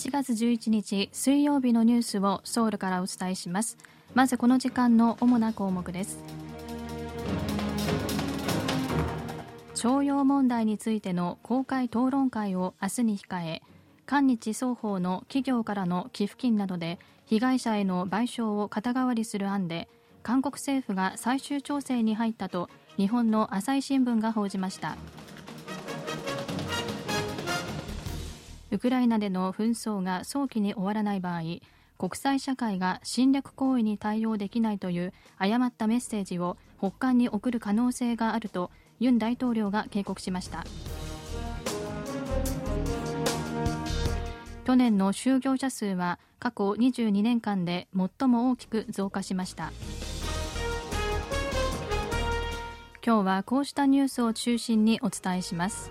1月11日水曜日のニュースをソウルからお伝えします。まずこの時間の主な項目です。徴用問題についての公開討論会を明日に控え韓日双方の企業からの寄付金などで被害者への賠償を肩代わりする案で韓国政府が最終調整に入ったと日本の朝日新聞が報じました。ウクライナでの紛争が早期に終わらない場合国際社会が侵略行為に対応できないという誤ったメッセージを北韓に送る可能性があるとユン大統領が警告しました。去年の就業者数は過去22年間で最も大きく増加しました。今日はこうしたニュースを中心にお伝えします。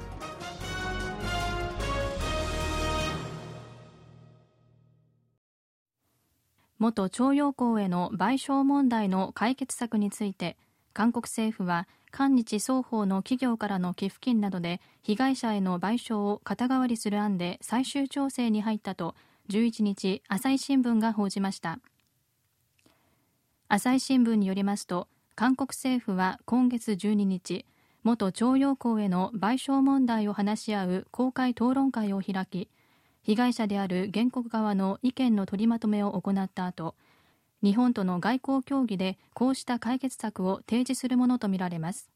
元徴用工への賠償問題の解決策について韓国政府は韓日双方の企業からの寄付金などで被害者への賠償を肩代わりする案で最終調整に入ったと11日朝日新聞が報じました。朝日新聞によりますと韓国政府は今月12日元徴用工への賠償問題を話し合う公開討論会を開き被害者である原告側の意見の取りまとめを行った後日本との外交協議でこうした解決策を提示するものとみられます。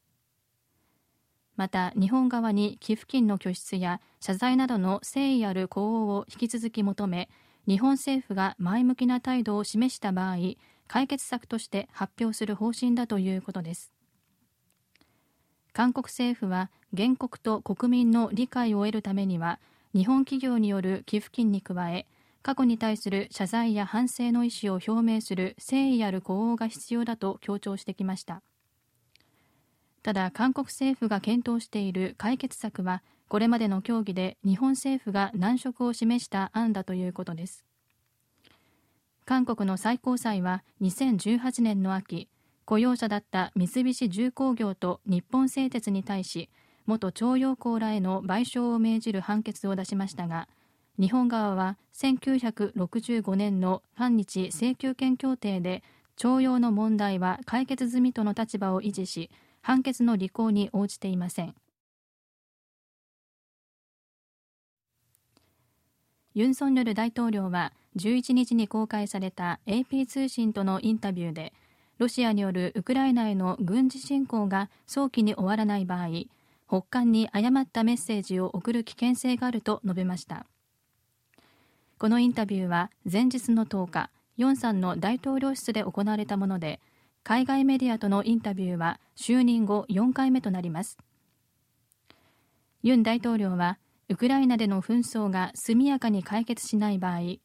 また日本側に寄付金の拠出や謝罪などの誠意ある呼応を引き続き求め日本政府が前向きな態度を示した場合解決策として発表する方針だということです。韓国政府は原告と国民の理解を得るためには日本企業による寄付金に加え過去に対する謝罪や反省の意思を表明する誠意ある呼応が必要だと強調してきました。ただ韓国政府が検討している解決策はこれまでの協議で日本政府が難色を示した案だということです。韓国の最高裁は2018年の秋雇用者だった三菱重工業と日本製鉄に対し元徴用工らへの賠償を命じる判決を出しましたが日本側は1965年の反日請求権協定で徴用の問題は解決済みとの立場を維持し判決の履行に応じていません。ユン・ソンニョル大統領は11日に公開された AP 通信とのインタビューでロシアによるウクライナへの軍事侵攻が早期に終わらない場合北韓に誤ったメッセージを送る危険性があると述べました。このインタビューは前日の10日ヨンさんの大統領室で行われたもので海外メディアとのインタビューは就任後4回目となります。ユン大統領はウクライナでの紛争が速やかに解決しない場合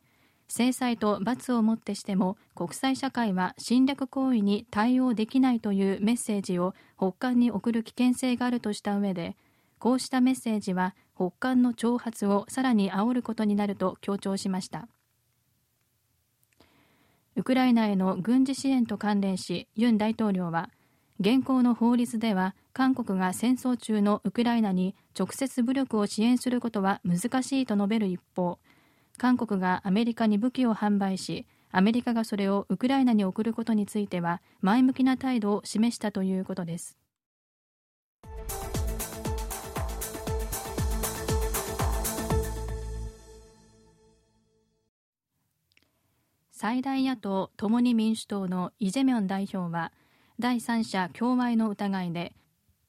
制裁と罰をもってしても国際社会は侵略行為に対応できないというメッセージを北韓に送る危険性があるとした上でこうしたメッセージは北韓の挑発をさらに煽ることになると強調しました。ウクライナへの軍事支援と関連しユン大統領は現行の法律では韓国が戦争中のウクライナに直接武力を支援することは難しいと述べる一方韓国がアメリカに武器を販売しアメリカがそれをウクライナに送ることについては前向きな態度を示したということです。最大野党共に民主党のイ・ジェミョン代表は第三者供賄の疑いで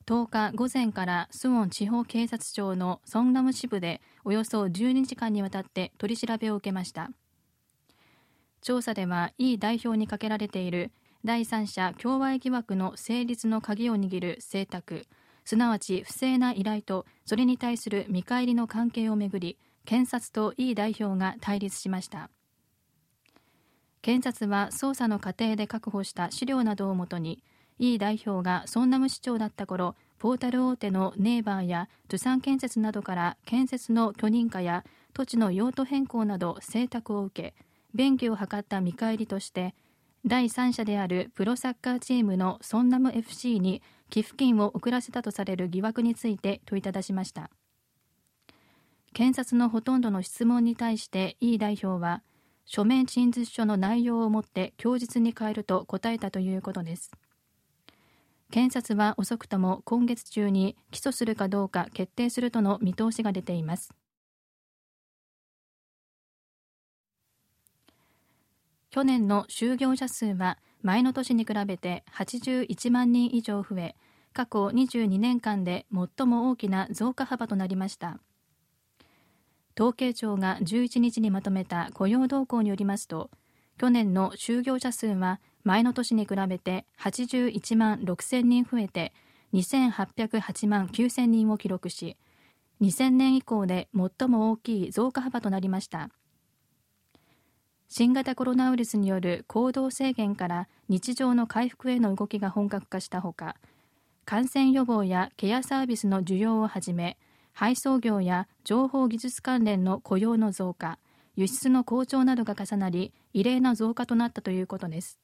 10日午前からスウォン地方警察庁のソンナム支部でおよそ12時間にわたって取り調べを受けました。調査ではイ代表にかけられている第三者供賄疑惑の成立の鍵を握る請託すなわち不正な依頼とそれに対する見返りの関係をめぐり検察とイ代表が対立しました。検察は捜査の過程で確保した資料などをもとにイ代表がソンナム市長だった頃ポータル大手のネイバーやトゥサン建設などから建設の許認可や土地の用途変更など請託を受け便宜を図った見返りとして第三者であるプロサッカーチームのソンナム FC に寄付金を送らせたとされる疑惑について問いただしました。検察のほとんどの質問に対してイ代表は書面陳述書の内容をもって供述に変えると答えたということです。検察は遅くとも今月中に起訴するかどうか決定するとの見通しが出ています。去年の就業者数は前の年に比べて81万人以上増え過去22年間で最も大きな増加幅となりました。統計庁が11日にまとめた雇用動向によりますと去年の就業者数は前の年に比べて81万6000人増えて2808万9000人を記録し2000年以降で最も大きい増加幅となりました。新型コロナウイルスによる行動制限から日常の回復への動きが本格化したほか感染予防やケアサービスの需要をはじめ配送業や情報技術関連の雇用の増加輸出の好調などが重なり異例な増加となったということです。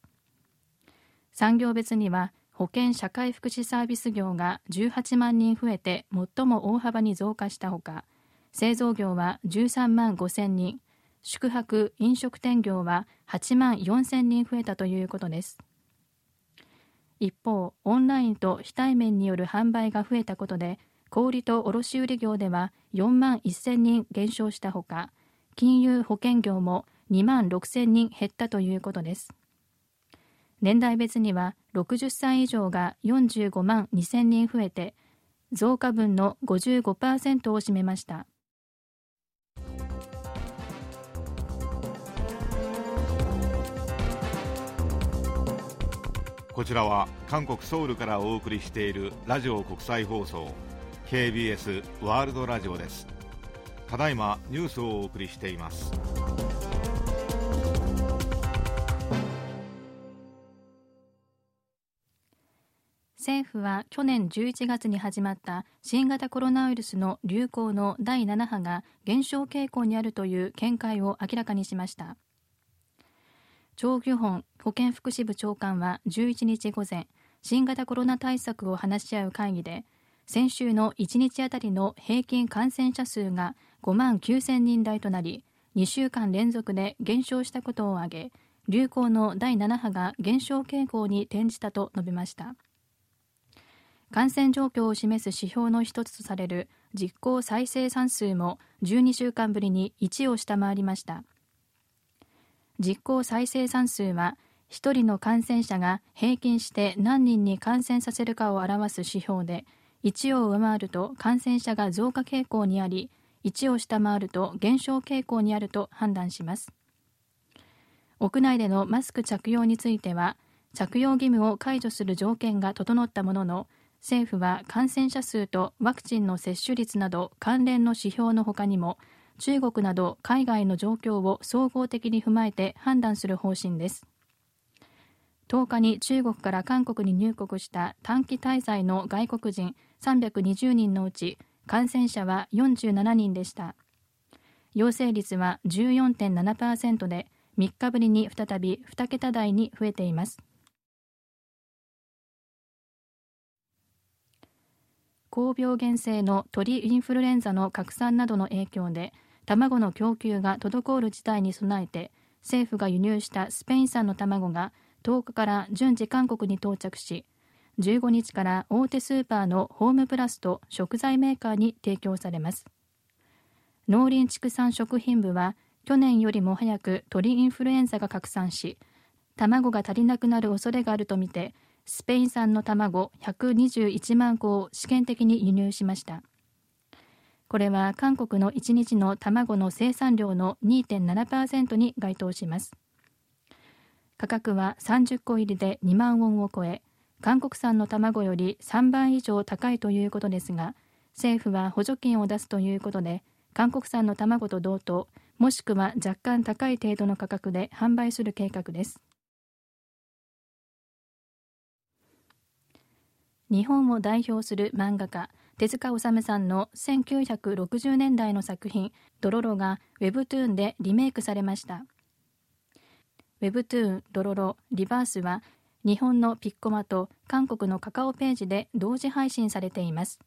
産業別には保健社会福祉サービス業が18万人増えて最も大幅に増加したほか製造業は13万5千人宿泊・飲食店業は8万4000人増えたということです。一方オンラインと非対面による販売が増えたことで小売と卸売業では4万1000人減少したほか金融保険業も2万6000人減ったということです。年代別には60歳以上が45万2000人増えて増加分の55%を占めました。こちらは韓国ソウルからお送りしているラジオ国際放送 KBS ワールドラジオです。ただいまニュースをお送りしています。政府は去年11月に始まった新型コロナウイルスの流行の第7波が減少傾向にあるという見解を明らかにしました。チョ・ギュホン保健福祉部長官は11日午前新型コロナ対策を話し合う会議で先週の1日あたりの平均感染者数が5万9000人台となり2週間連続で減少したことを挙げ流行の第7波が減少傾向に転じたと述べました。感染状況を示す指標の一つとされる実効再生産数も12週間ぶりに1を下回りました。実効再生産数は1人の感染者が平均して何人に感染させるかを表す指標で1を上回ると感染者が増加傾向にあり1を下回ると減少傾向にあると判断します。屋内でのマスク着用については着用義務を解除する条件が整ったものの政府は感染者数とワクチンの接種率など関連の指標のほかにも中国など海外の状況を総合的に踏まえて判断する方針です。10日に中国から韓国に入国した短期滞在の外国人320人のうち感染者は47人でした。陽性率は14.7%で3日ぶりに再び2桁台に増えています。高病原性の鳥インフルエンザの拡散などの影響で卵の供給が滞る事態に備えて政府が輸入したスペイン産の卵が10日から順次韓国に到着し15日から大手スーパーのホームプラスと食材メーカーに提供されます。農林畜産食品部は去年よりも早く鳥インフルエンザが拡散し卵が足りなくなる恐れがあるとみてスペイン産の卵121万個を試験的に輸入しました。これは韓国の1日の卵の生産量の2.7%に該当します。価格は30個入りで2万ウォンを超え韓国産の卵より3倍以上高いということですが政府は補助金を出すということで韓国産の卵と同等もしくは若干高い程度の価格で販売する計画です。日本を代表する漫画家手塚治虫さんの1960年代の作品「ドロロ」が Webtoon でリメイクされました。ウェブトゥーンドロロリバースは日本のピッコマと韓国のカカオページで同時配信されています。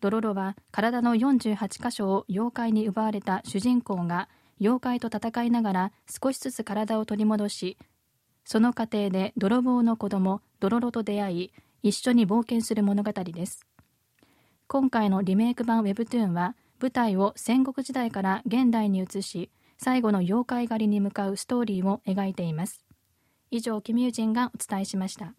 ドロロは体の48箇所を妖怪に奪われた主人公が妖怪と戦いながら少しずつ体を取り戻しその過程で泥棒の子供ドロロと出会い一緒に冒険する物語です。今回のリメイク版 Webtoon は舞台を戦国時代から現代に移し最後の妖怪狩りに向かうストーリーを描いています。以上キミュージンがお伝えしました。